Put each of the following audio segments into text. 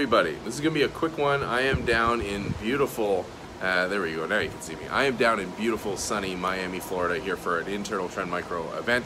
Everybody, this is going to be a quick one. I am down in beautiful, uh, there we go, now you can see me. I am down in beautiful, sunny Miami, Florida here for an internal Trend Micro event.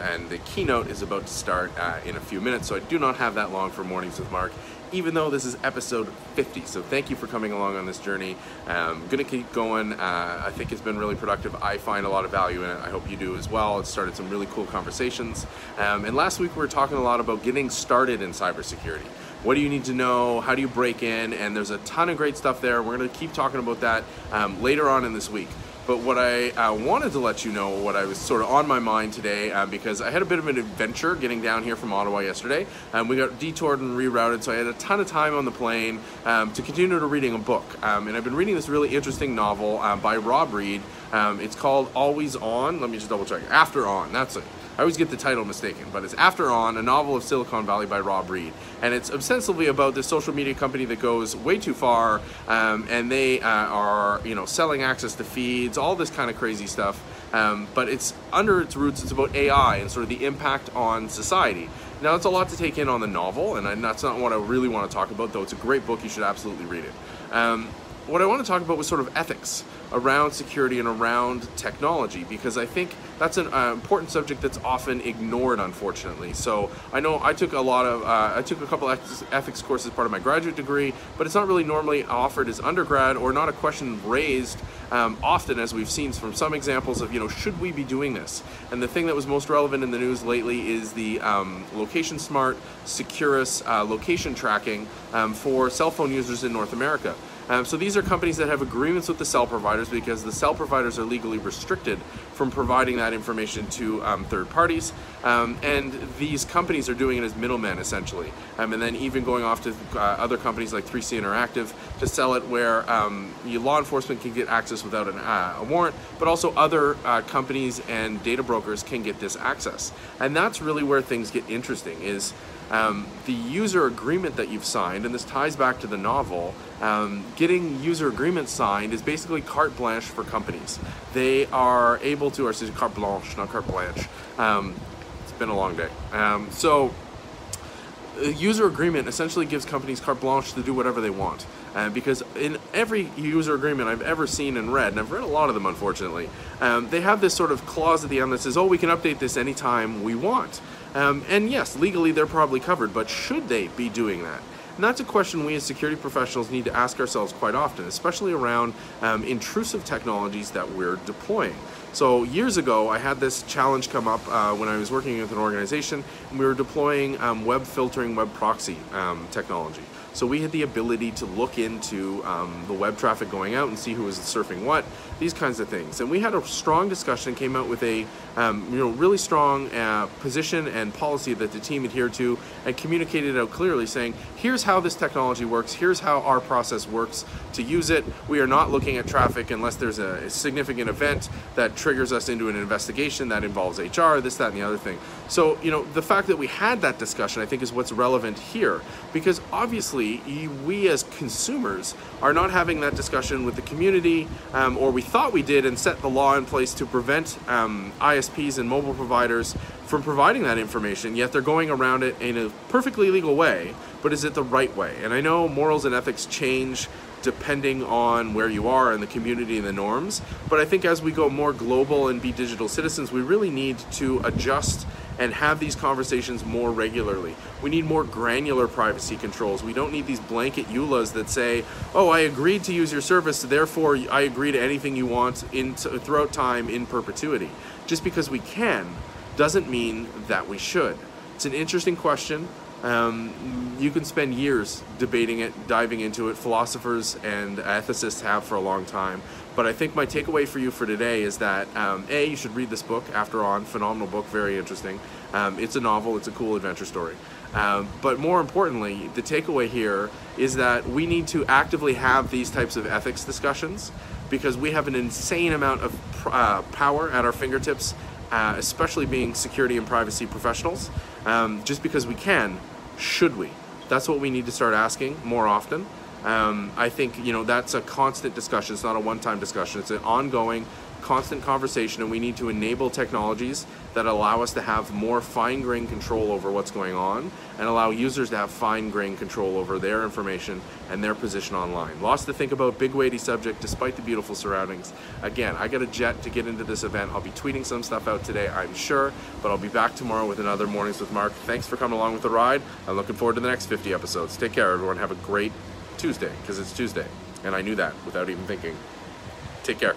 And the keynote is about to start uh, in a few minutes, so I do not have that long for Mornings with Mark even though this is episode 50. So thank you for coming along on this journey. I'm um, gonna keep going. Uh, I think it's been really productive. I find a lot of value in it. I hope you do as well. It started some really cool conversations. Um, and last week we were talking a lot about getting started in cybersecurity. What do you need to know? How do you break in? And there's a ton of great stuff there. We're gonna keep talking about that um, later on in this week. But what I uh, wanted to let you know, what I was sort of on my mind today, uh, because I had a bit of an adventure getting down here from Ottawa yesterday. Um, we got detoured and rerouted, so I had a ton of time on the plane um, to continue to reading a book. Um, and I've been reading this really interesting novel uh, by Rob Reid. Um, it's called Always On. Let me just double check. After On, that's it. I always get the title mistaken, but it's After On, a novel of Silicon Valley by Rob Reid. And it's ostensibly about this social media company that goes way too far, um, and they uh, are, you know, selling access to feeds, all this kind of crazy stuff. Um, but it's under its roots, it's about AI and sort of the impact on society. Now, it's a lot to take in on the novel, and that's not what I really want to talk about, though it's a great book, you should absolutely read it. Um, what I want to talk about was sort of ethics around security and around technology because I think that's an uh, important subject that's often ignored, unfortunately. So I know I took a lot of, uh, I took a couple ethics courses part of my graduate degree, but it's not really normally offered as undergrad or not a question raised um, often, as we've seen from some examples of, you know, should we be doing this? And the thing that was most relevant in the news lately is the um, Location Smart Securus uh, location tracking um, for cell phone users in North America. Um, so these are companies that have agreements with the cell providers because the cell providers are legally restricted from providing that information to um, third parties. Um, and these companies are doing it as middlemen essentially. Um, and then even going off to uh, other companies like 3C Interactive to sell it where um, law enforcement can get access without an, uh, a warrant, but also other uh, companies and data brokers can get this access. And that's really where things get interesting is um, the user agreement that you've signed, and this ties back to the novel, um, getting user agreements signed is basically carte blanche for companies. They are able to, or excuse carte blanche, not carte blanche. Um, it's been a long day. Um, so, a user agreement essentially gives companies carte blanche to do whatever they want. Uh, because in every user agreement I've ever seen and read, and I've read a lot of them unfortunately, um, they have this sort of clause at the end that says, oh, we can update this anytime we want. Um, and yes, legally they're probably covered, but should they be doing that? And that's a question we as security professionals need to ask ourselves quite often, especially around um, intrusive technologies that we're deploying. So years ago, I had this challenge come up uh, when I was working with an organization, and we were deploying um, web filtering, web proxy um, technology. So we had the ability to look into um, the web traffic going out and see who was surfing what, these kinds of things. And we had a strong discussion, came out with a um, you know really strong uh, position and policy that the team adhered to, and communicated out clearly, saying, "Here's how this technology works. Here's how our process works to use it. We are not looking at traffic unless there's a, a significant event that triggers us into an investigation that involves HR, this, that, and the other thing." So you know the fact that we had that discussion, I think, is what's relevant here, because obviously we as consumers are not having that discussion with the community, um, or we thought we did and set the law in place to prevent um, ISPs and mobile providers from providing that information, yet they're going around it in a perfectly legal way, but is it the right way? And I know morals and ethics change depending on where you are and the community and the norms, but I think as we go more global and be digital citizens, we really need to adjust and have these conversations more regularly. We need more granular privacy controls. We don't need these blanket EULAs that say, oh, I agreed to use your service, therefore I agree to anything you want in throughout time in perpetuity. Just because we can doesn't mean that we should. It's an interesting question. Um, you can spend years debating it, diving into it. Philosophers and ethicists have for a long time. But I think my takeaway for you for today is that um, A, you should read this book, After On, phenomenal book, very interesting. Um, it's a novel, it's a cool adventure story. Um, but more importantly, the takeaway here is that we need to actively have these types of ethics discussions because we have an insane amount of uh, power at our fingertips, uh, especially being security and privacy professionals. Um, just because we can, should we? That's what we need to start asking more often. Um, I think you know that's a constant discussion. It's not a one-time discussion. It's an ongoing constant conversation and we need to enable technologies that allow us to have more fine grained control over what's going on and allow users to have fine grained control over their information and their position online. Lots to think about, big weighty subject despite the beautiful surroundings. Again, I got a jet to get into this event. I'll be tweeting some stuff out today, I'm sure, but I'll be back tomorrow with another Mornings with Mark. Thanks for coming along with the ride. I'm looking forward to the next 50 episodes. Take care, everyone. Have a great Tuesday, because it's Tuesday. And I knew that without even thinking. Take care.